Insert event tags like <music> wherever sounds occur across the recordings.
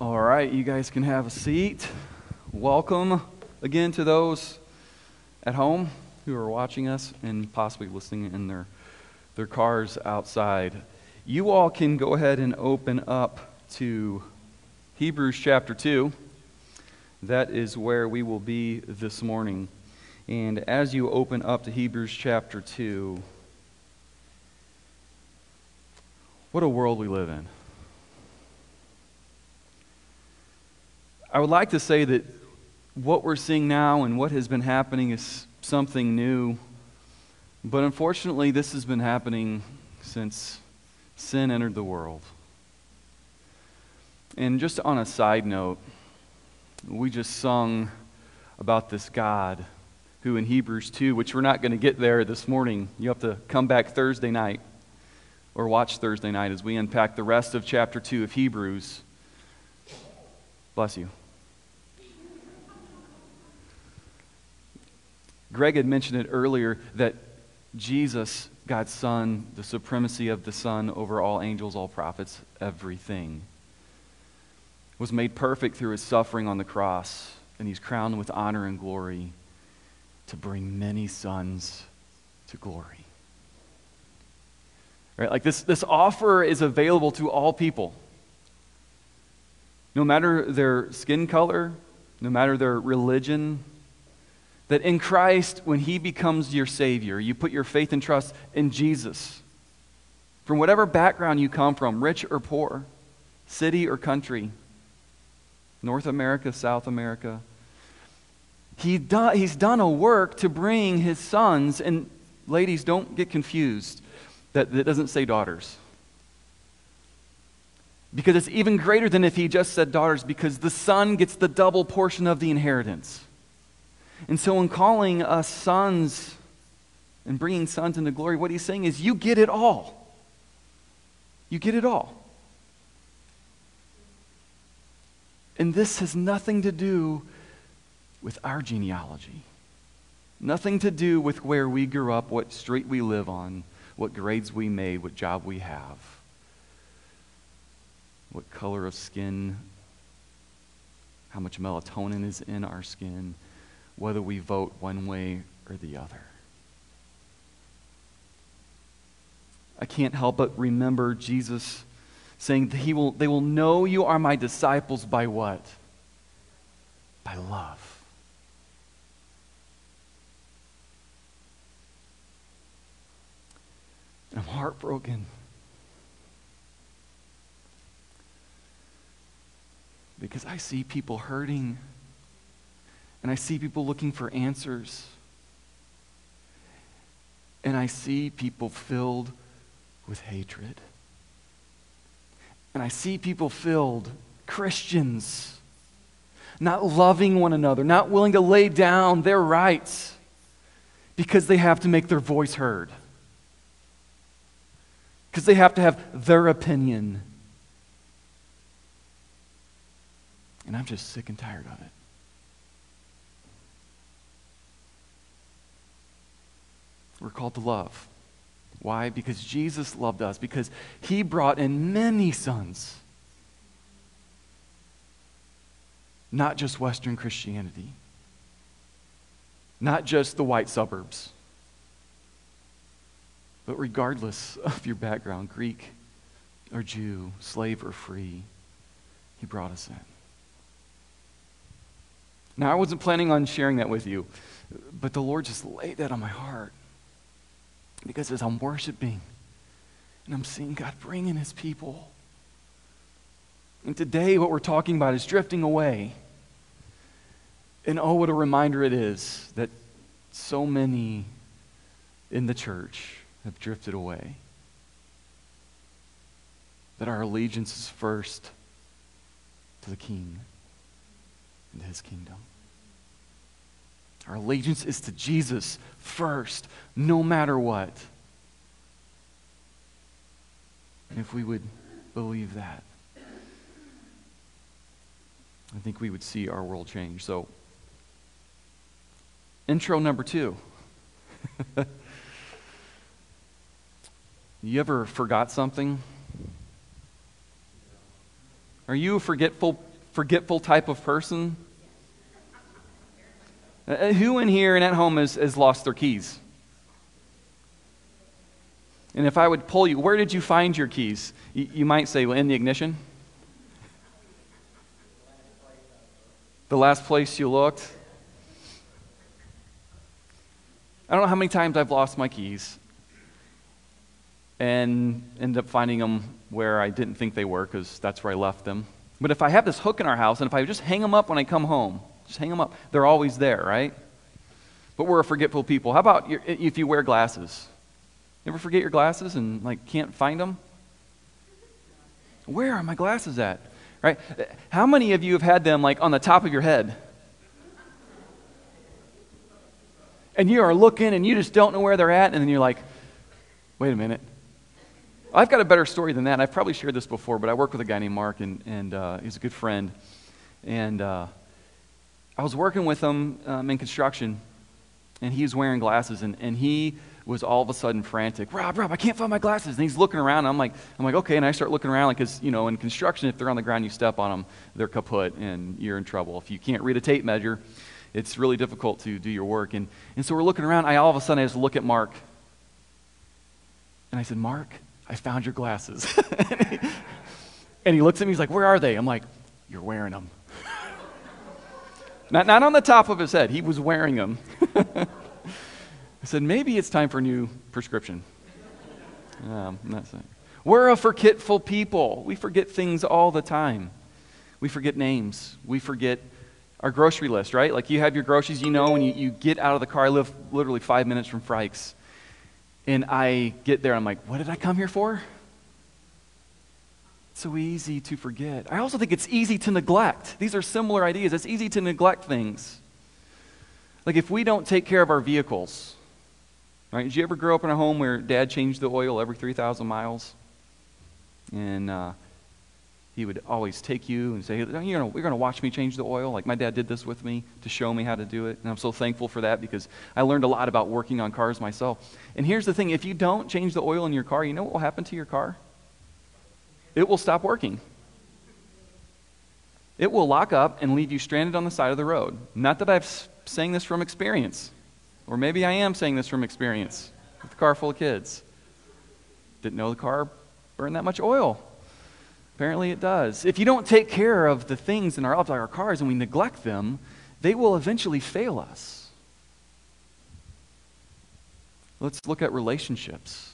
All right, you guys can have a seat. Welcome again to those at home who are watching us and possibly listening in their, their cars outside. You all can go ahead and open up to Hebrews chapter 2. That is where we will be this morning. And as you open up to Hebrews chapter 2, what a world we live in. I would like to say that what we're seeing now and what has been happening is something new. But unfortunately, this has been happening since sin entered the world. And just on a side note, we just sung about this God who in Hebrews 2, which we're not going to get there this morning, you have to come back Thursday night or watch Thursday night as we unpack the rest of chapter 2 of Hebrews. Bless you. Greg had mentioned it earlier that Jesus, God's Son, the supremacy of the Son over all angels, all prophets, everything, was made perfect through his suffering on the cross, and he's crowned with honor and glory to bring many sons to glory. Right? Like this, this offer is available to all people. No matter their skin color, no matter their religion, that in Christ, when He becomes your Savior, you put your faith and trust in Jesus. From whatever background you come from, rich or poor, city or country, North America, South America, he do, He's done a work to bring His sons, and ladies, don't get confused that it doesn't say daughters. Because it's even greater than if He just said daughters, because the son gets the double portion of the inheritance. And so, in calling us sons and bringing sons into glory, what he's saying is, you get it all. You get it all. And this has nothing to do with our genealogy, nothing to do with where we grew up, what street we live on, what grades we made, what job we have, what color of skin, how much melatonin is in our skin whether we vote one way or the other. I can't help but remember Jesus saying that he will, they will know you are my disciples by what? By love. I'm heartbroken. Because I see people hurting and I see people looking for answers. And I see people filled with hatred. And I see people filled, Christians, not loving one another, not willing to lay down their rights because they have to make their voice heard, because they have to have their opinion. And I'm just sick and tired of it. We're called to love. Why? Because Jesus loved us, because he brought in many sons. Not just Western Christianity, not just the white suburbs, but regardless <laughs> of your background, Greek or Jew, slave or free, he brought us in. Now, I wasn't planning on sharing that with you, but the Lord just laid that on my heart. Because as I'm worshiping and I'm seeing God bringing his people, and today what we're talking about is drifting away. And oh, what a reminder it is that so many in the church have drifted away. That our allegiance is first to the King and to his kingdom. Our allegiance is to Jesus first, no matter what. And if we would believe that, I think we would see our world change. So, intro number two. <laughs> you ever forgot something? Are you a forgetful forgetful type of person? Uh, who in here and at home has, has lost their keys? And if I would pull you, where did you find your keys? You, you might say, well, in the ignition. The last place you looked. I don't know how many times I've lost my keys and end up finding them where I didn't think they were because that's where I left them. But if I have this hook in our house and if I just hang them up when I come home, just hang them up, they're always there, right? But we're a forgetful people. How about your, if you wear glasses? You ever forget your glasses and like can't find them? Where are my glasses at? Right? How many of you have had them like on the top of your head? and you are looking and you just don't know where they're at, and then you're like, wait a minute. I've got a better story than that. I've probably shared this before, but I work with a guy named Mark, and, and uh, he's a good friend. And uh, I was working with him um, in construction, and he was wearing glasses, and, and he was all of a sudden frantic. Rob, Rob, I can't find my glasses. And he's looking around. And I'm like, I'm like, okay. And I start looking around because, like, you know, in construction, if they're on the ground, you step on them, they're kaput, and you're in trouble. If you can't read a tape measure, it's really difficult to do your work. And, and so we're looking around. I all of a sudden I just look at Mark. And I said, Mark, I found your glasses. <laughs> and he looks at me, he's like, Where are they? I'm like, You're wearing them. Not, not on the top of his head, he was wearing them. <laughs> I said, Maybe it's time for a new prescription. Um, it. We're a forgetful people. We forget things all the time. We forget names. We forget our grocery list, right? Like you have your groceries, you know, and you, you get out of the car. I live literally five minutes from Frikes. And I get there, I'm like, what did I come here for? So easy to forget. I also think it's easy to neglect. These are similar ideas. It's easy to neglect things. Like if we don't take care of our vehicles, right? Did you ever grow up in a home where dad changed the oil every 3,000 miles? And uh, he would always take you and say, you're going you're to watch me change the oil. Like my dad did this with me to show me how to do it. And I'm so thankful for that because I learned a lot about working on cars myself. And here's the thing if you don't change the oil in your car, you know what will happen to your car? It will stop working. It will lock up and leave you stranded on the side of the road. Not that I'm saying this from experience, or maybe I am saying this from experience with a car full of kids. Didn't know the car burned that much oil. Apparently it does. If you don't take care of the things in our like our cars, and we neglect them, they will eventually fail us. Let's look at relationships.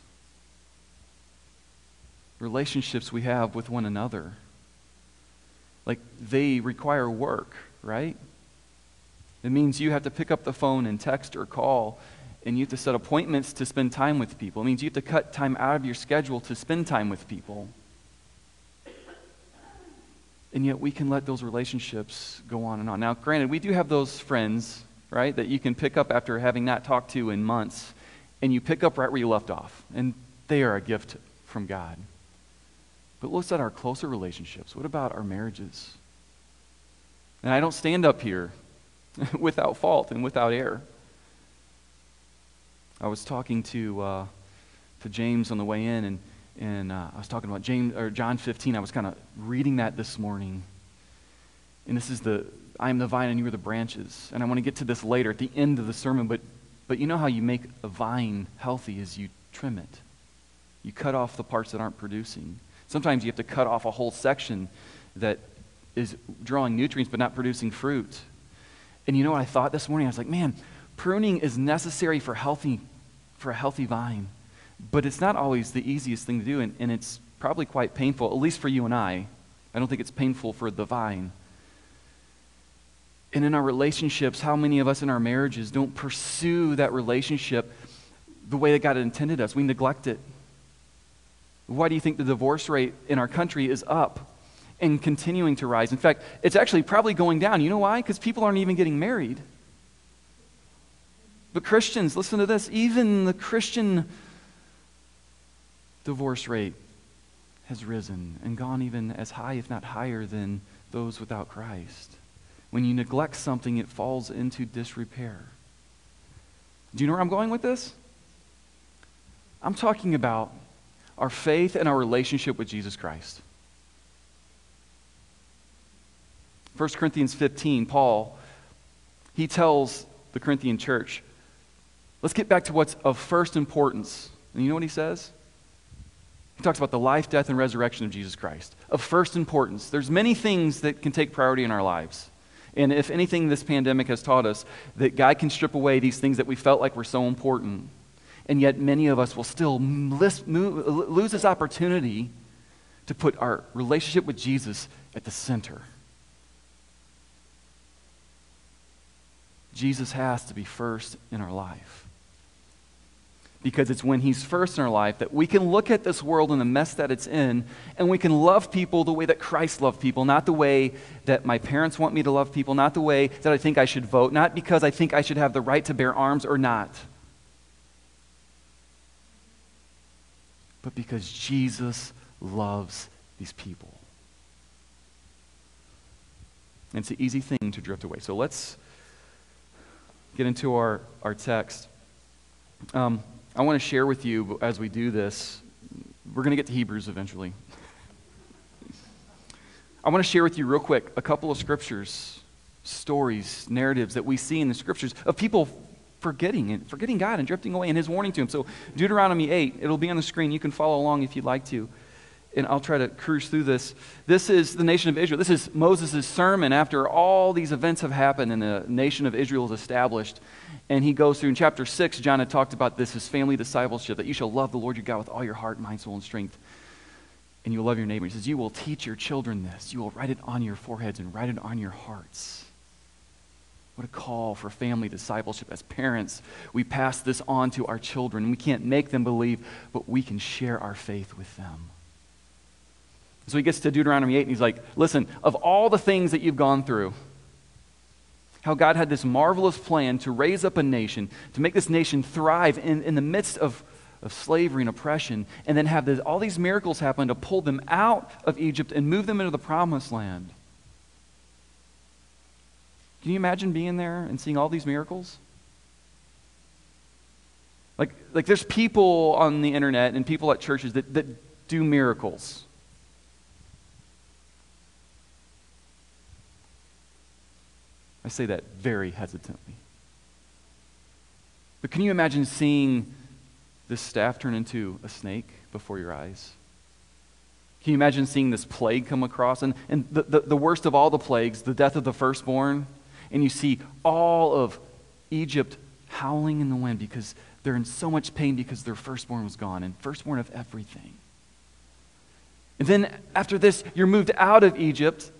Relationships we have with one another. Like they require work, right? It means you have to pick up the phone and text or call, and you have to set appointments to spend time with people. It means you have to cut time out of your schedule to spend time with people. And yet we can let those relationships go on and on. Now, granted, we do have those friends, right, that you can pick up after having not talked to in months, and you pick up right where you left off. And they are a gift from God. But let's at our closer relationships. What about our marriages? And I don't stand up here <laughs> without fault and without error. I was talking to, uh, to James on the way in, and and uh, I was talking about James or John 15. I was kind of reading that this morning. And this is the I am the vine and you are the branches. And I want to get to this later at the end of the sermon, but but you know how you make a vine healthy is you trim it. You cut off the parts that aren't producing. Sometimes you have to cut off a whole section that is drawing nutrients but not producing fruit. And you know what I thought this morning? I was like, man, pruning is necessary for healthy for a healthy vine. But it's not always the easiest thing to do, and, and it's probably quite painful, at least for you and I. I don't think it's painful for the vine. And in our relationships, how many of us in our marriages don't pursue that relationship the way that God intended us? We neglect it. Why do you think the divorce rate in our country is up and continuing to rise? In fact, it's actually probably going down. You know why? Because people aren't even getting married. But Christians, listen to this. Even the Christian divorce rate has risen and gone even as high, if not higher, than those without Christ. When you neglect something, it falls into disrepair. Do you know where I'm going with this? I'm talking about our faith and our relationship with Jesus Christ. 1 Corinthians 15, Paul, he tells the Corinthian church, let's get back to what's of first importance. And you know what he says? He talks about the life, death, and resurrection of Jesus Christ. Of first importance. There's many things that can take priority in our lives. And if anything, this pandemic has taught us that God can strip away these things that we felt like were so important. And yet, many of us will still lose this opportunity to put our relationship with Jesus at the center. Jesus has to be first in our life because it's when He's first in our life that we can look at this world and the mess that it's in, and we can love people the way that Christ loved people, not the way that my parents want me to love people, not the way that I think I should vote, not because I think I should have the right to bear arms or not, but because Jesus loves these people. And it's an easy thing to drift away. So let's get into our, our text. Um, I want to share with you as we do this, we're going to get to Hebrews eventually. I want to share with you, real quick, a couple of scriptures, stories, narratives that we see in the scriptures of people forgetting and forgetting God and drifting away and his warning to him. So, Deuteronomy 8, it'll be on the screen. You can follow along if you'd like to. And I'll try to cruise through this. This is the nation of Israel. This is Moses' sermon after all these events have happened and the nation of Israel is established. And he goes through in chapter 6, John had talked about this, his family discipleship, that you shall love the Lord your God with all your heart, mind, soul, and strength. And you will love your neighbor. He says, You will teach your children this. You will write it on your foreheads and write it on your hearts. What a call for family discipleship. As parents, we pass this on to our children. We can't make them believe, but we can share our faith with them. So he gets to Deuteronomy 8 and he's like, Listen, of all the things that you've gone through, how God had this marvelous plan to raise up a nation, to make this nation thrive in, in the midst of, of slavery and oppression, and then have this, all these miracles happen to pull them out of Egypt and move them into the promised land. Can you imagine being there and seeing all these miracles? Like, like there's people on the internet and people at churches that, that do miracles. I say that very hesitantly. But can you imagine seeing this staff turn into a snake before your eyes? Can you imagine seeing this plague come across? And, and the, the, the worst of all the plagues, the death of the firstborn, and you see all of Egypt howling in the wind because they're in so much pain because their firstborn was gone, and firstborn of everything. And then after this, you're moved out of Egypt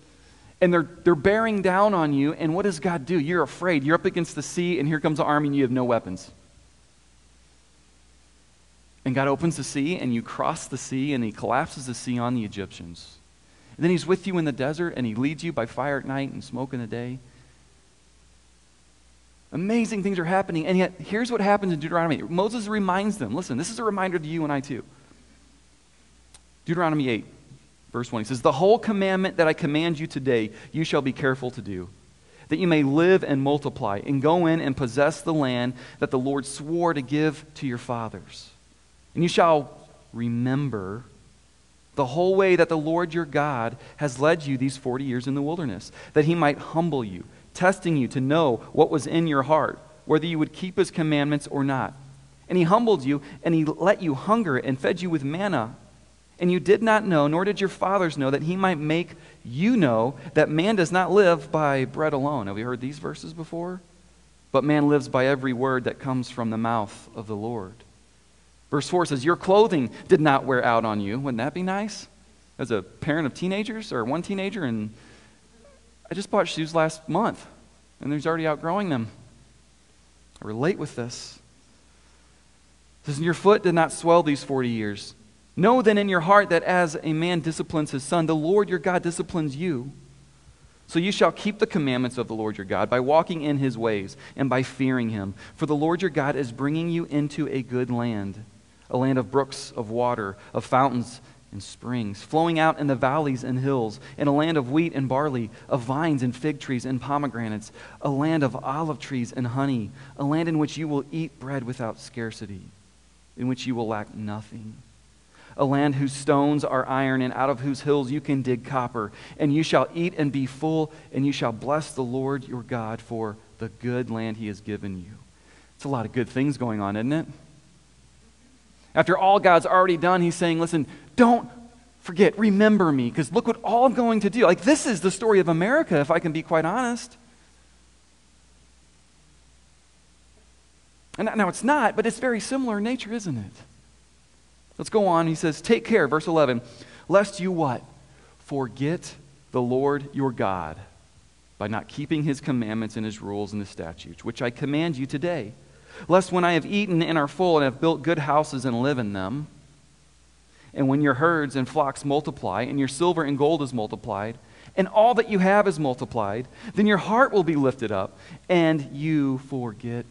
and they're, they're bearing down on you. And what does God do? You're afraid. You're up against the sea, and here comes an army, and you have no weapons. And God opens the sea, and you cross the sea, and He collapses the sea on the Egyptians. And then He's with you in the desert, and He leads you by fire at night and smoke in the day. Amazing things are happening. And yet, here's what happens in Deuteronomy. Moses reminds them listen, this is a reminder to you and I too. Deuteronomy 8. Verse 1, he says, The whole commandment that I command you today, you shall be careful to do, that you may live and multiply, and go in and possess the land that the Lord swore to give to your fathers. And you shall remember the whole way that the Lord your God has led you these 40 years in the wilderness, that he might humble you, testing you to know what was in your heart, whether you would keep his commandments or not. And he humbled you, and he let you hunger and fed you with manna and you did not know, nor did your fathers know, that he might make you know that man does not live by bread alone. Have you heard these verses before? But man lives by every word that comes from the mouth of the Lord. Verse 4 says, Your clothing did not wear out on you. Wouldn't that be nice? As a parent of teenagers, or one teenager, and I just bought shoes last month, and he's already outgrowing them. I relate with this. It says, Your foot did not swell these 40 years. Know then in your heart that as a man disciplines his son, the Lord your God disciplines you. So you shall keep the commandments of the Lord your God by walking in his ways and by fearing him. For the Lord your God is bringing you into a good land, a land of brooks of water, of fountains and springs, flowing out in the valleys and hills, in a land of wheat and barley, of vines and fig trees and pomegranates, a land of olive trees and honey, a land in which you will eat bread without scarcity, in which you will lack nothing a land whose stones are iron, and out of whose hills you can dig copper. And you shall eat and be full, and you shall bless the Lord your God for the good land he has given you. It's a lot of good things going on, isn't it? After all God's already done, he's saying, listen, don't forget, remember me, because look what all I'm going to do. Like, this is the story of America, if I can be quite honest. And now it's not, but it's very similar in nature, isn't it? Let's go on. He says, Take care, verse 11, lest you what? Forget the Lord your God by not keeping his commandments and his rules and his statutes, which I command you today. Lest when I have eaten and are full and have built good houses and live in them, and when your herds and flocks multiply, and your silver and gold is multiplied, and all that you have is multiplied, then your heart will be lifted up, and you forget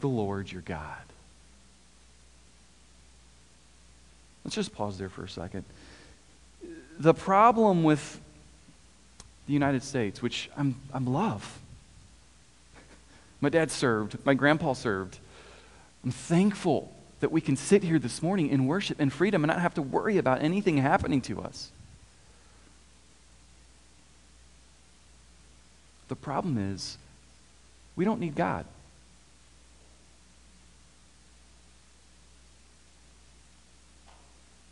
the Lord your God. Let's just pause there for a second. The problem with the United States, which I'm, I'm love. My dad served, my grandpa served. I'm thankful that we can sit here this morning in worship and freedom and not have to worry about anything happening to us. The problem is, we don't need God.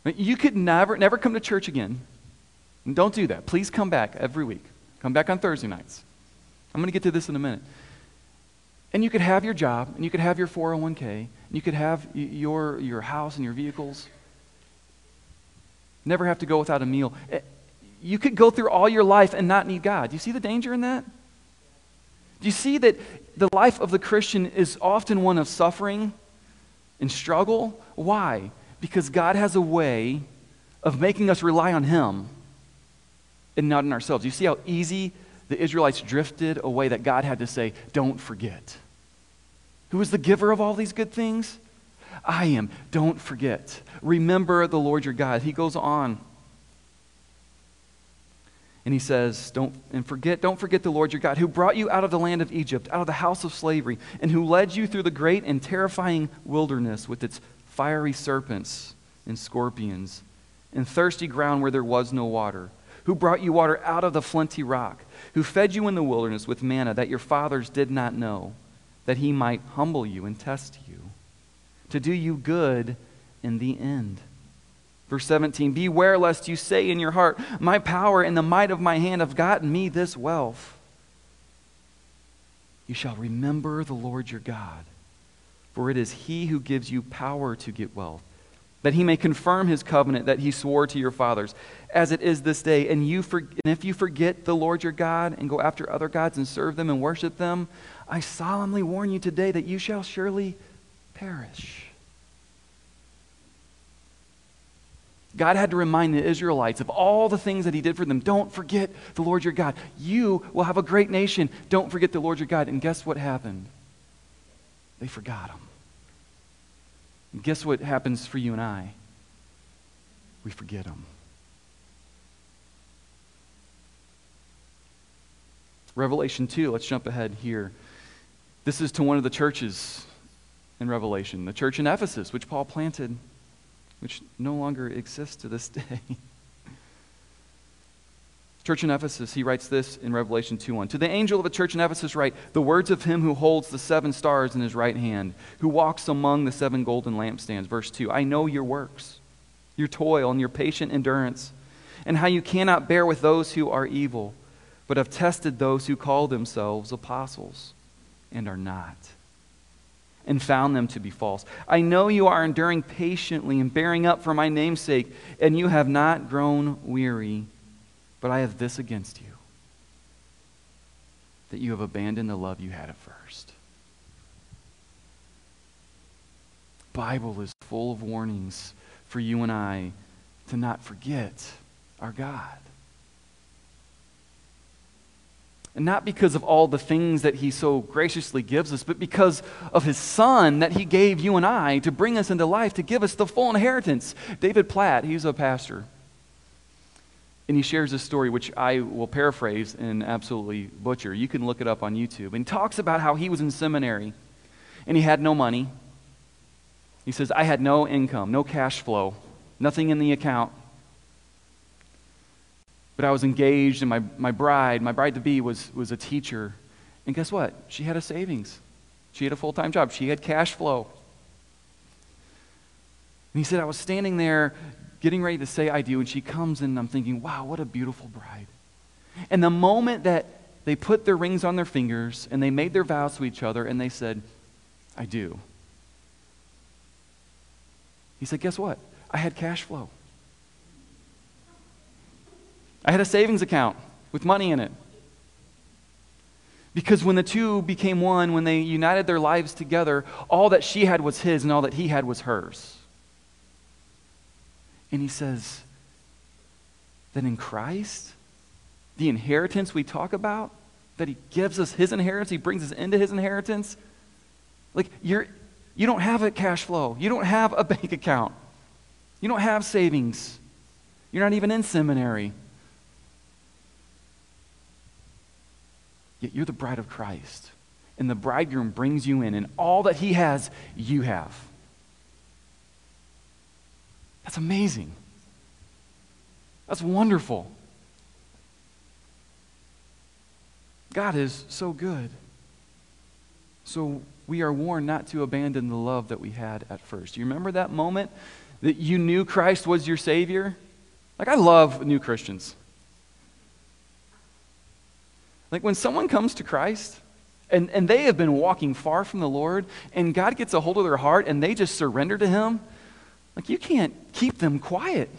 You could never, never come to church again. Don't do that. Please come back every week. Come back on Thursday nights. I'm going to get to this in a minute. And you could have your job, and you could have your 401k, and you could have your, your house and your vehicles. Never have to go without a meal. Eh, you could go through all your life and not need God. Do you see the danger in that? Do you see that the life of the Christian is often one of suffering and struggle? Why? Because God has a way of making us rely on Him and not on ourselves. You see how easy the Israelites drifted away that God had to say, Don't forget. Who is the giver of all these good things? I am. Don't forget. Remember the Lord your God. He goes on. And he says, Don't and forget, don't forget the Lord your God, who brought you out of the land of Egypt, out of the house of slavery, and who led you through the great and terrifying wilderness with its fiery serpents and scorpions, and thirsty ground where there was no water, who brought you water out of the flinty rock, who fed you in the wilderness with manna that your fathers did not know, that he might humble you and test you, to do you good in the end. Verse 17 Beware lest you say in your heart, My power and the might of my hand have gotten me this wealth. You shall remember the Lord your God for it is he who gives you power to get wealth, that he may confirm his covenant that he swore to your fathers, as it is this day. And, you for, and if you forget the Lord your God and go after other gods and serve them and worship them, I solemnly warn you today that you shall surely perish. God had to remind the Israelites of all the things that He did for them. Don't forget the Lord your God. You will have a great nation. Don't forget the Lord your God. And guess what happened? They forgot him. And guess what happens for you and I? We forget him. Revelation 2, let's jump ahead here. This is to one of the churches in Revelation, the church in Ephesus, which Paul planted, which no longer exists to this <laughs> day. Church in Ephesus, he writes this in Revelation 2:1. To the angel of the church in Ephesus write, the words of him who holds the seven stars in his right hand, who walks among the seven golden lampstands. Verse 2. I know your works, your toil and your patient endurance, and how you cannot bear with those who are evil, but have tested those who call themselves apostles and are not, and found them to be false. I know you are enduring patiently and bearing up for my name's sake, and you have not grown weary. But I have this against you that you have abandoned the love you had at first. Bible is full of warnings for you and I to not forget our God. And not because of all the things that he so graciously gives us, but because of his son that he gave you and I to bring us into life, to give us the full inheritance. David Platt, he's a pastor and he shares this story, which I will paraphrase and absolutely butcher. You can look it up on YouTube. And he talks about how he was in seminary and he had no money. He says, I had no income, no cash flow. nothing in the account. But I was engaged, and my, my bride, my bride to be, was, was a teacher. And guess what? She had a savings, she had a full time job, she had cash flow. And he said, I was standing there getting ready to say I do, and she comes in, and I'm thinking, wow, what a beautiful bride. And the moment that they put their rings on their fingers and they made their vows to each other and they said, I do. He said, Guess what? I had cash flow. I had a savings account with money in it. Because when the two became one, when they united their lives together, all that she had was his and all that he had was hers. And he says that in Christ, the inheritance we talk about, that he gives us his inheritance, he brings us into his inheritance. Like you're you don't have a cash flow. You don't have a <laughs> bank account. You don't have savings. You're not even in seminary. Yet you're the bride of Christ. And the bridegroom brings you in, and all that he has, you have. That's amazing. That's wonderful. God is so good. So we are warned not to abandon the love that we had at first. You remember that moment that you knew Christ was your Savior? Like, I love new Christians. Like, when someone comes to Christ and, and they have been walking far from the Lord, and God gets a hold of their heart and they just surrender to Him, like, you can't keep them quiet.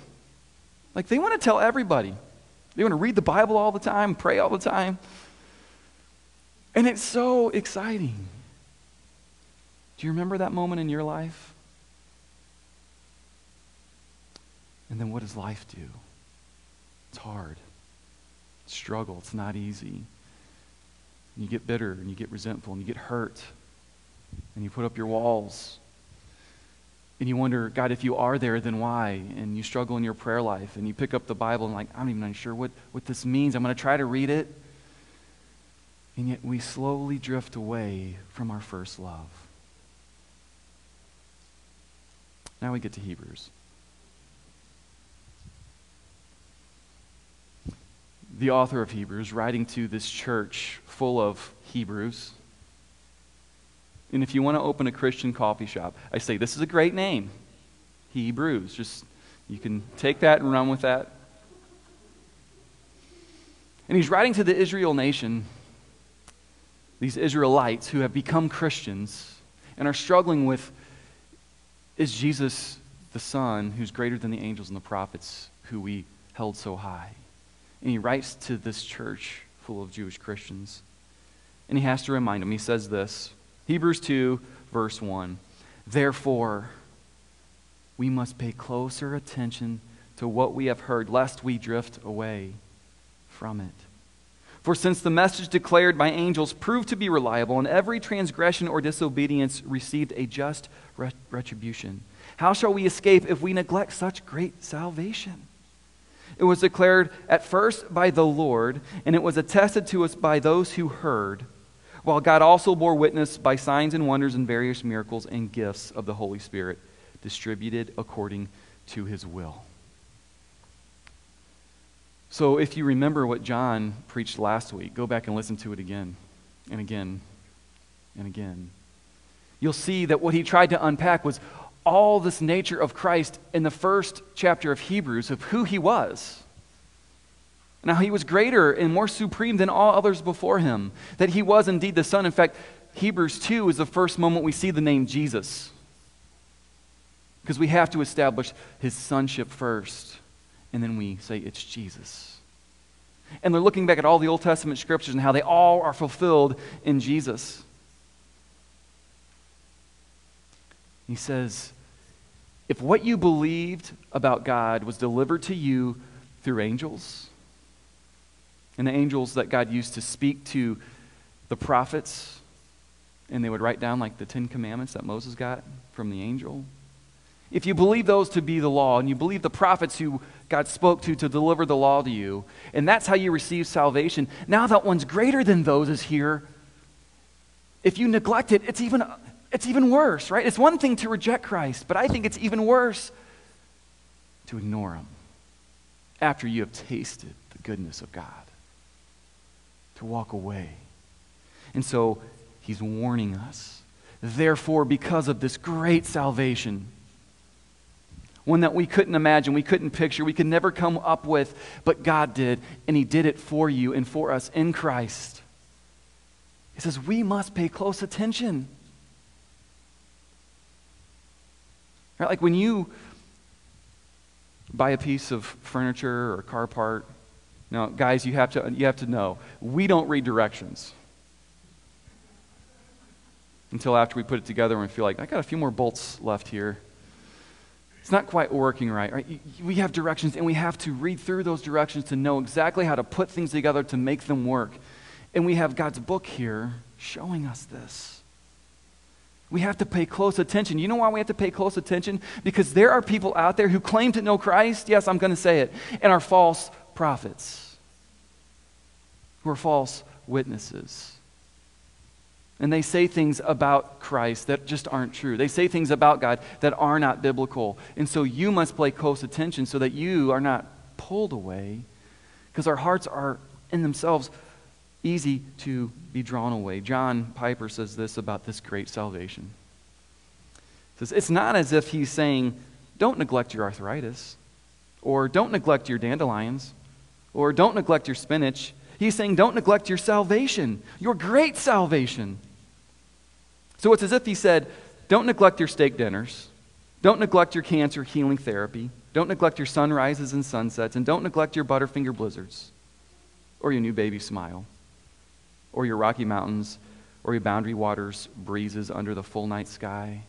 Like, they want to tell everybody. They want to read the Bible all the time, pray all the time. And it's so exciting. Do you remember that moment in your life? And then what does life do? It's hard. Struggle. It's not easy. And you get bitter and you get resentful and you get hurt and you put up your walls. And you wonder, God, if you are there, then why? And you struggle in your prayer life and you pick up the Bible and, like, I'm not even sure what, what this means. I'm going to try to read it. And yet we slowly drift away from our first love. Now we get to Hebrews. The author of Hebrews, writing to this church full of Hebrews. And if you want to open a Christian coffee shop, I say this is a great name Hebrews. Just, you can take that and run with that. And he's writing to the Israel nation these Israelites who have become Christians and are struggling with is Jesus the Son who's greater than the angels and the prophets who we held so high? And he writes to this church full of Jewish Christians. And he has to remind them. He says this Hebrews 2, verse 1. Therefore, we must pay closer attention to what we have heard, lest we drift away from it. For since the message declared by angels proved to be reliable, and every transgression or disobedience received a just retribution, how shall we escape if we neglect such great salvation? It was declared at first by the Lord, and it was attested to us by those who heard, while God also bore witness by signs and wonders and various miracles and gifts of the Holy Spirit distributed according to his will. So, if you remember what John preached last week, go back and listen to it again and again and again. You'll see that what he tried to unpack was all this nature of Christ in the first chapter of Hebrews of who he was. Now, he was greater and more supreme than all others before him, that he was indeed the Son. In fact, Hebrews 2 is the first moment we see the name Jesus. Because we have to establish his sonship first and then we say it's Jesus. And they're looking back at all the Old Testament scriptures and how they all are fulfilled in Jesus. He says, if what you believed about God was delivered to you through angels, and the angels that God used to speak to the prophets, and they would write down like the Ten Commandments that Moses got from the angel, if you believe those to be the law, and you believe the prophets who God spoke to to deliver the law to you, and that's how you receive salvation, now that one's greater than those is here. If you neglect it, it's even, it's even worse, right? It's one thing to reject Christ, but I think it's even worse to ignore him after you have tasted the goodness of God, to walk away. And so he's warning us. Therefore, because of this great salvation, one that we couldn't imagine, we couldn't picture, we could never come up with, but God did, and He did it for you and for us in Christ. He says we must pay close attention. Right? Like when you buy a piece of furniture or a car part, now, guys, you have to, you have to know, we don't read directions until after we put it together and we feel like, I got a few more bolts left here. It's not quite working right, right? We have directions and we have to read through those directions to know exactly how to put things together to make them work. And we have God's book here showing us this. We have to pay close attention. You know why we have to pay close attention? Because there are people out there who claim to know Christ, yes, I'm going to say it, and are false prophets, who are false witnesses. And they say things about Christ that just aren't true. They say things about God that are not biblical. And so you must pay close attention so that you are not pulled away because our hearts are in themselves easy to be drawn away. John Piper says this about this great salvation. He says, It's not as if he's saying, don't neglect your arthritis, or don't neglect your dandelions, or don't neglect your spinach. He's saying, don't neglect your salvation, your great salvation. So it's as if he said, Don't neglect your steak dinners. Don't neglect your cancer healing therapy. Don't neglect your sunrises and sunsets. And don't neglect your Butterfinger blizzards or your new baby smile or your Rocky Mountains or your Boundary Waters breezes under the full night sky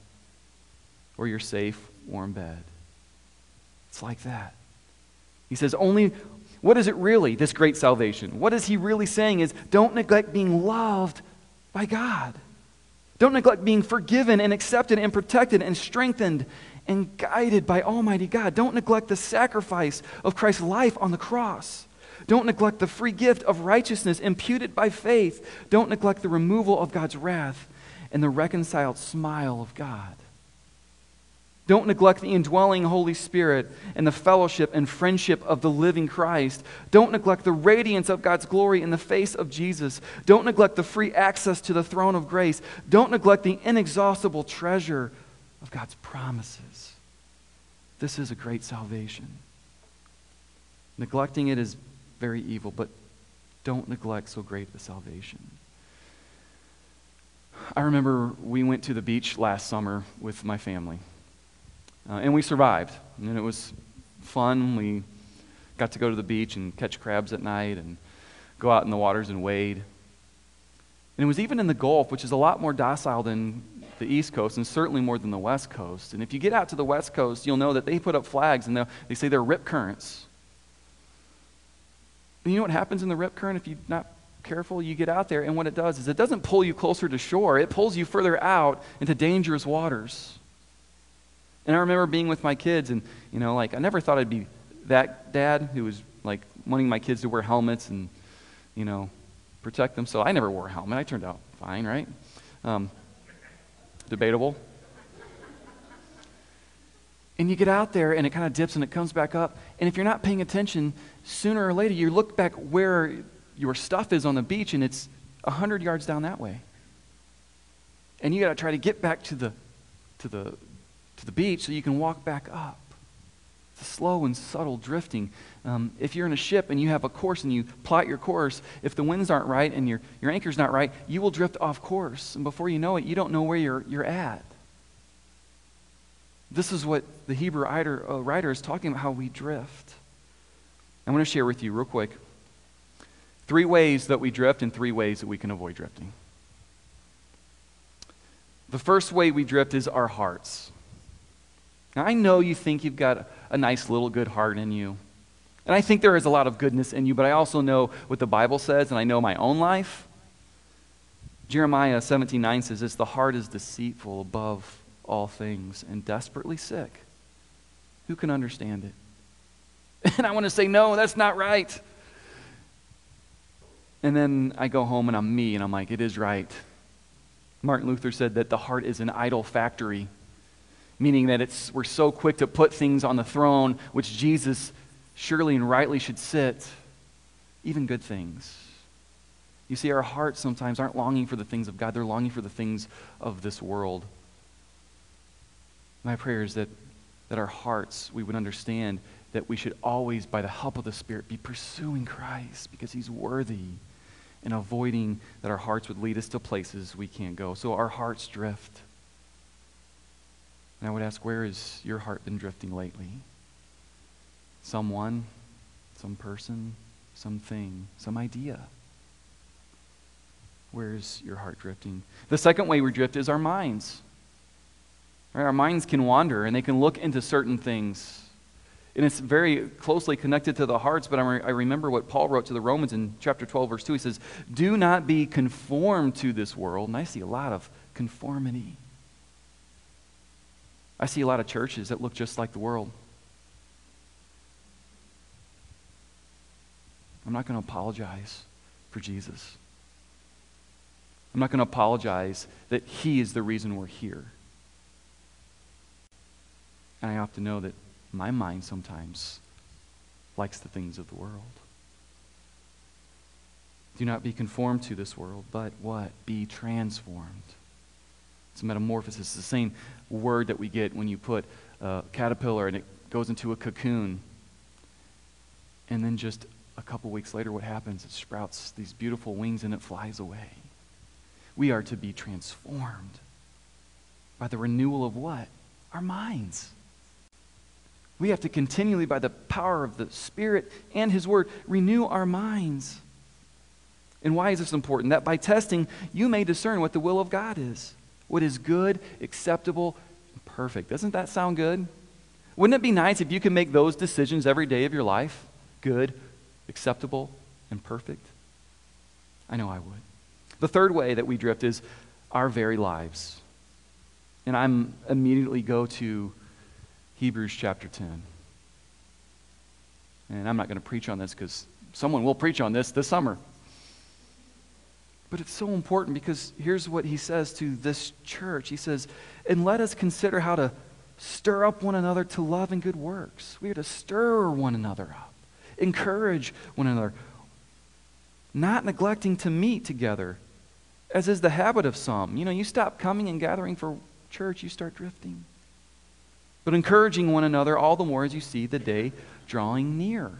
or your safe, warm bed. It's like that. He says, only, what is it really, this great salvation? What is he really saying is don't neglect being loved by God. Don't neglect being forgiven and accepted and protected and strengthened and guided by Almighty God. Don't neglect the sacrifice of Christ's life on the cross. Don't neglect the free gift of righteousness imputed by faith. Don't neglect the removal of God's wrath and the reconciled smile of God. Don't neglect the indwelling Holy Spirit and the fellowship and friendship of the living Christ. Don't neglect the radiance of God's glory in the face of Jesus. Don't neglect the free access to the throne of grace. Don't neglect the inexhaustible treasure of God's promises. This is a great salvation. Neglecting it is very evil, but don't neglect so great a salvation. I remember we went to the beach last summer with my family. Uh, and we survived. And it was fun. We got to go to the beach and catch crabs at night and go out in the waters and wade. And it was even in the Gulf, which is a lot more docile than the East Coast and certainly more than the West Coast. And if you get out to the West Coast, you'll know that they put up flags and they say they're rip currents. You know what happens in the rip current if you're not careful? You get out there, and what it does is it doesn't pull you closer to shore, it pulls you further out into dangerous waters. And I remember being with my kids, and, you know, like, I never thought I'd be that dad who was, like, wanting my kids to wear helmets and, you know, protect them. So I never wore a helmet. I turned out fine, right? Um, debatable. And you get out there, and it kind of dips and it comes back up. And if you're not paying attention, sooner or later, you look back where your stuff is on the beach, and it's 100 yards down that way. And you got to try to get back to the, to the to the beach so you can walk back up. It's slow and subtle drifting. Um, if you're in a ship and you have a course and you plot your course, if the winds aren't right and your, your anchor's not right, you will drift off course. And before you know it, you don't know where you're, you're at. This is what the Hebrew writer, uh, writer is talking about how we drift. I want to share with you, real quick, three ways that we drift and three ways that we can avoid drifting. The first way we drift is our hearts. Now, I know you think you've got a nice little good heart in you. And I think there is a lot of goodness in you, but I also know what the Bible says, and I know my own life. Jeremiah 17 9 says this The heart is deceitful above all things and desperately sick. Who can understand it? <laughs> And I want to say, No, that's not right. And then I go home and I'm me, and I'm like, It is right. Martin Luther said that the heart is an idol factory. meaning that it's, we're so quick to put things on the throne which Jesus surely and rightly should sit, even good things. You see, our hearts sometimes aren't longing for the things of God, they're longing for the things of this world. My prayer is that, that our hearts, we would understand that we should always, by the help of the Spirit, be pursuing Christ because He's worthy and avoiding that our hearts would lead us to places we can't go. So our hearts drift. And I would ask, where has your heart been drifting lately? Someone, some person, something, some idea. Where's your heart drifting? The second way we drift is our minds. Right? Our minds can wander and they can look into certain things. And it's very closely connected to the hearts, but I remember what Paul wrote to the Romans in chapter 12, verse 2. He says, Do not be conformed to this world. And I see a lot of conformity. I see a lot of churches that look just like the world. I'm not going to apologize for Jesus. I'm not going to apologize that He is the reason we're here. And I to know that my mind sometimes likes the things of the world. Do not be conformed to this world, but what? Be transformed. It's a metamorphosis. It's the same word that we get when you put a caterpillar and it goes into a cocoon. And then just a couple weeks later, what happens? It sprouts these beautiful wings and it flies away. We are to be transformed by the renewal of what? Our minds. We have to continually, by the power of the Spirit and His Word, renew our minds. And why is this important? That by testing, you may discern what the will of God is what is good, acceptable, and perfect. Doesn't that sound good? Wouldn't it be nice if you could make those decisions every day of your life? Good, acceptable, and perfect? I know I would. The third way that we drift is our very lives. And I'm immediately go to Hebrews chapter 10. And I'm not going to preach on this because someone will preach on this this summer. But it's so important because here's what he says to this church. He says, And let us consider how to stir up one another to love and good works. We are to stir one another up, encourage one another, not neglecting to meet together, as is the habit of some. You know, you stop coming and gathering for church, you start drifting. But encouraging one another all the more as you see the day drawing near.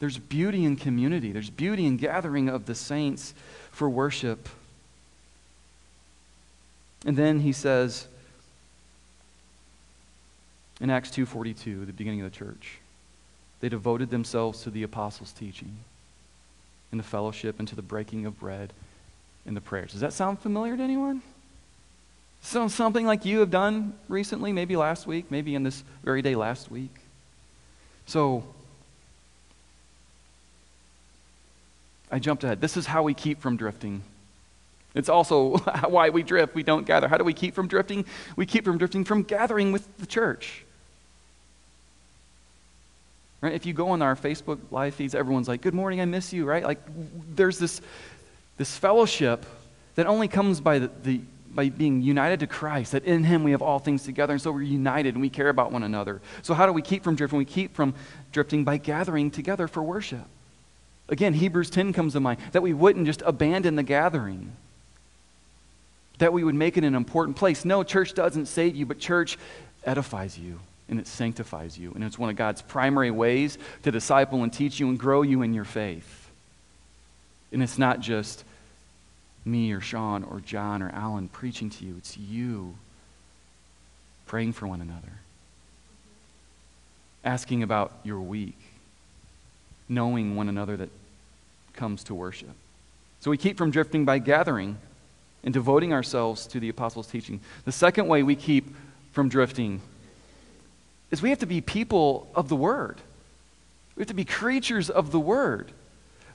There's beauty in community, there's beauty in gathering of the saints for worship. And then he says in Acts 2:42, the beginning of the church, they devoted themselves to the apostles' teaching, and the fellowship, and to the breaking of bread and the prayers. Does that sound familiar to anyone? So something like you have done recently, maybe last week, maybe in this very day last week. So I jumped ahead. This is how we keep from drifting. It's also <laughs> why we drift. We don't gather. How do we keep from drifting? We keep from drifting from gathering with the church. Right? If you go on our Facebook live feeds, everyone's like, Good morning, I miss you, right? Like, there's this, this fellowship that only comes by, the, the, by being united to Christ, that in Him we have all things together, and so we're united and we care about one another. So, how do we keep from drifting? We keep from drifting by gathering together for worship. Again, Hebrews 10 comes to mind that we wouldn't just abandon the gathering, that we would make it an important place. No, church doesn't save you, but church edifies you and it sanctifies you. And it's one of God's primary ways to disciple and teach you and grow you in your faith. And it's not just me or Sean or John or Alan preaching to you, it's you praying for one another, asking about your week, knowing one another that comes to worship. So we keep from drifting by gathering and devoting ourselves to the apostles' teaching. The second way we keep from drifting is we have to be people of the word. We have to be creatures of the word.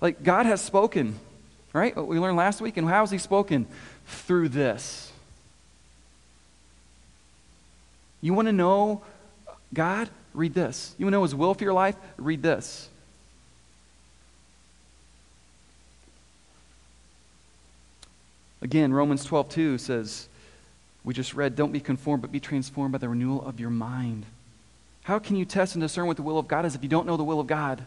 Like God has spoken, right? What we learned last week. And how has He spoken? Through this. You want to know God? Read this. You want to know His will for your life? Read this. Again, Romans 12, 2 says, We just read, don't be conformed, but be transformed by the renewal of your mind. How can you test and discern what the will of God is if you don't know the will of God?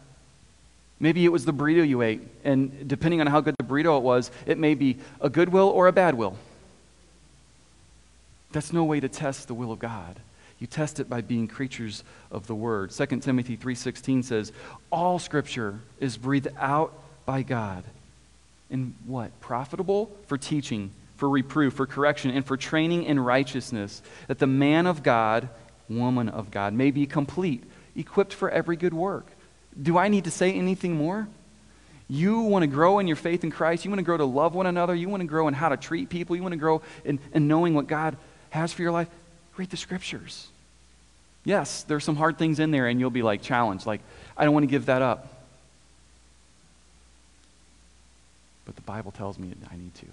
Maybe it was the burrito you ate, and depending on how good the burrito it was, it may be a good will or a bad will. That's no way to test the will of God. You test it by being creatures of the word. 2 Timothy 3:16 says, "All scripture is breathed out by God." And what? Profitable for teaching, for reproof, for correction, and for training in righteousness, that the man of God, woman of God, may be complete, equipped for every good work. Do I need to say anything more? You want to grow in your faith in Christ. You want to grow to love one another. You want to grow in how to treat people. You want to grow in, in knowing what God has for your life. Read the scriptures. Yes, there's some hard things in there, and you'll be like challenged. Like, I don't want to give that up. But the Bible tells me I need to.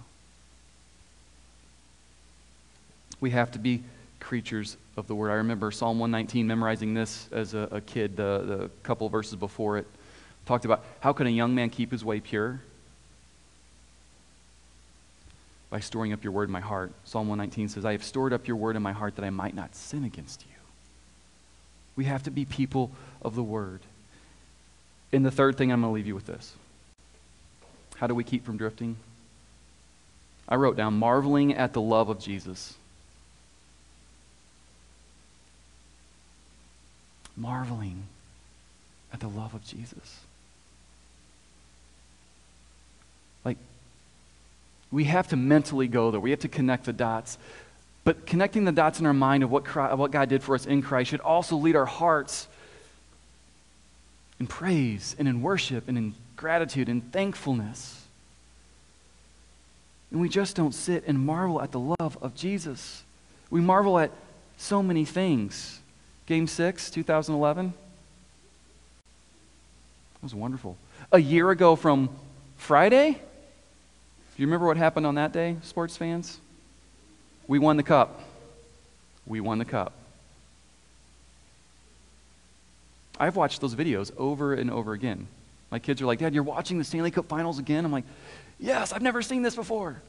We have to be creatures of the word. I remember Psalm 119 memorizing this as a, a kid, the, the couple verses before it. Talked about how can a young man keep his way pure? By storing up your word in my heart. Psalm 119 says, I have stored up your word in my heart that I might not sin against you. We have to be people of the word. And the third thing, I'm going to leave you with this. How do we keep from drifting? I wrote down marveling at the love of Jesus. Marveling at the love of Jesus. Like, we have to mentally go there. We have to connect the dots. But connecting the dots in our mind of what, Christ, what God did for us in Christ should also lead our hearts in praise and in worship and in gratitude and thankfulness. And we just don't sit and marvel at the love of Jesus. We marvel at so many things. Game six, 2011. That was wonderful. A year ago from Friday, do you remember what happened on that day, sports fans? We won the cup. We won the cup. I've watched those videos over and over again. My kids are like, Dad, you're watching the Stanley Cup finals again? I'm like, Yes, I've never seen this before.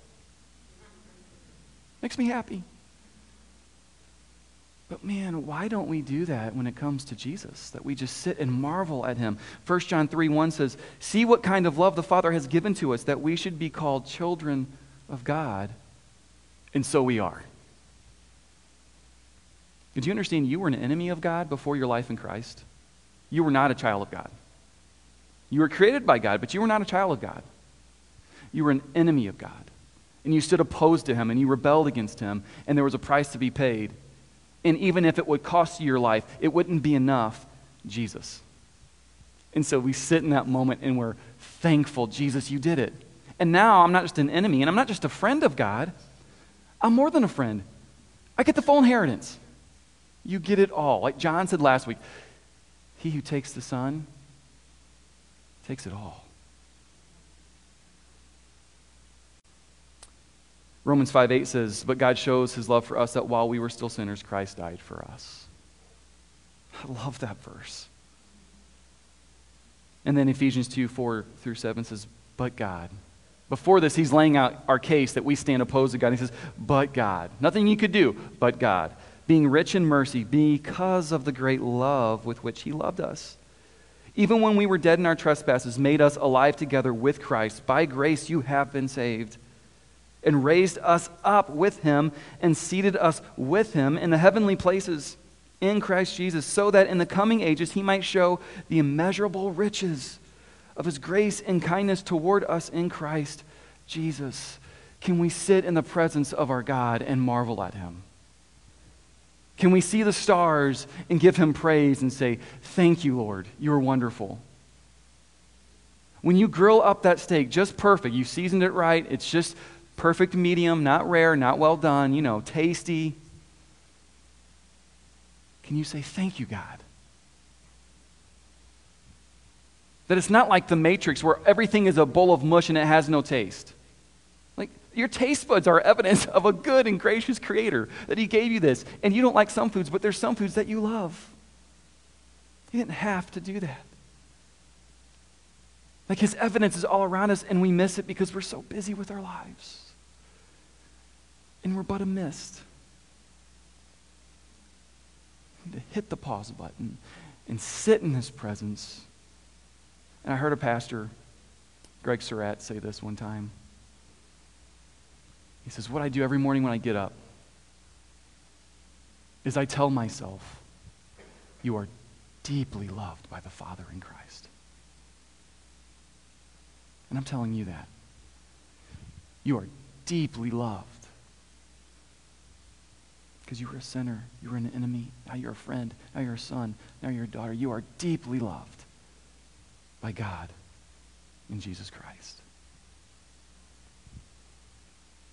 Makes me happy. But man, why don't we do that when it comes to Jesus? That we just sit and marvel at him. 1 John 3 1 says, See what kind of love the Father has given to us, that we should be called children of God. And so we are. Did you understand you were an enemy of God before your life in Christ? You were not a child of God. You were created by God, but you were not a child of God. You were an enemy of God. And you stood opposed to him and you rebelled against him, and there was a price to be paid. And even if it would cost you your life, it wouldn't be enough. Jesus. And so we sit in that moment and we're thankful, Jesus, you did it. And now I'm not just an enemy and I'm not just a friend of God, I'm more than a friend. I get the full inheritance. You get it all. Like John said last week, he who takes the Son takes it all. Romans 5 8 says, But God shows his love for us that while we were still sinners, Christ died for us. I love that verse. And then Ephesians 2 4 through 7 says, But God. Before this, he's laying out our case that we stand opposed to God. He says, But God. Nothing you could do, but God. Being rich in mercy because of the great love with which he loved us. Even when we were dead in our trespasses, made us alive together with Christ. By grace you have been saved and raised us up with him and seated us with him in the heavenly places in Christ Jesus, so that in the coming ages he might show the immeasurable riches of his grace and kindness toward us in Christ Jesus. Can we sit in the presence of our God and marvel at him? Can we see the stars and give him praise and say, Thank you, Lord, you're wonderful? When you grill up that steak just perfect, you seasoned it right, it's just perfect medium, not rare, not well done, you know, tasty. Can you say, Thank you, God? That it's not like the Matrix where everything is a bowl of mush and it has no taste. Like, your taste buds are evidence of a good and gracious Creator that He gave you this. And you don't like some foods, but there's some foods that you love. He didn't have to do that. Like, His evidence is all around us, and we miss it because we're so busy with our lives and we're but a mist. to hit the pause button and sit in his presence. And I heard a pastor, Greg Surratt, say this one time. He says, What I do every morning when I get up is I tell myself, You are deeply loved by the Father in Christ. And I'm telling you that. You are deeply loved. Because you were a sinner, you were an enemy, now you're a friend, now you're a son, now you're a daughter. You are deeply loved by God in Jesus Christ.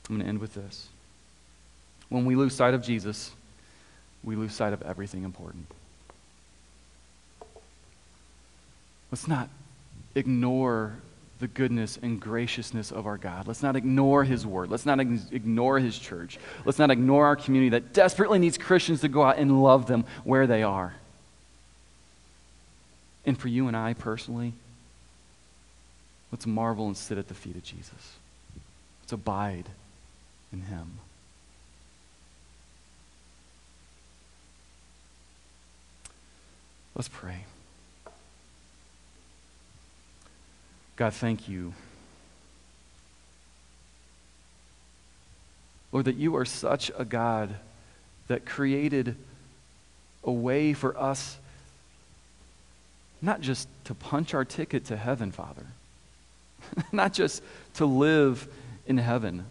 I'm going to end with this. When we lose sight of Jesus, we lose sight of everything important. Let's not ignore the goodness and graciousness of our God. Let's not ignore His word. Let's not ignore His church. Let's not ignore our community that desperately needs Christians to go out and love them where they are. And for you and I personally, let's marvel and sit at the feet of Jesus. Let's abide in Him. Let's pray. God, thank you. Lord, that you are such a God that created a way for us not just to punch our ticket to heaven, Father, <laughs> not just to live in heaven,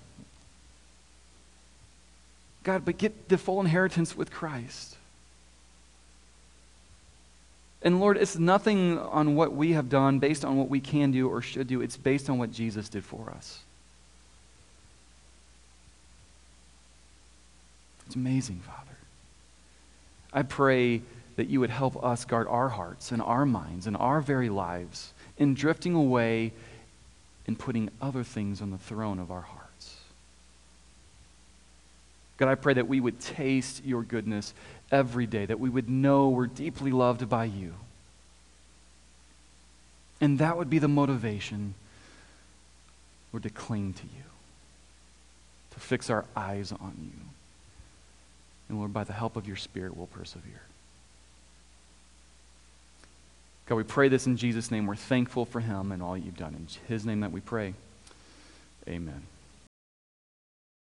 God, but get the full inheritance with Christ. And Lord, it's nothing on what we have done based on what we can do or should do. It's based on what Jesus did for us. It's amazing, Father. I pray that you would help us guard our hearts and our minds and our very lives in drifting away and putting other things on the throne of our hearts. God, I pray that we would taste your goodness every day, that we would know we're deeply loved by you. And that would be the motivation, Lord, to cling to you, to fix our eyes on you. And Lord, by the help of your Spirit, we'll persevere. God, we pray this in Jesus' name. We're thankful for him and all you've done. In his name that we pray. Amen.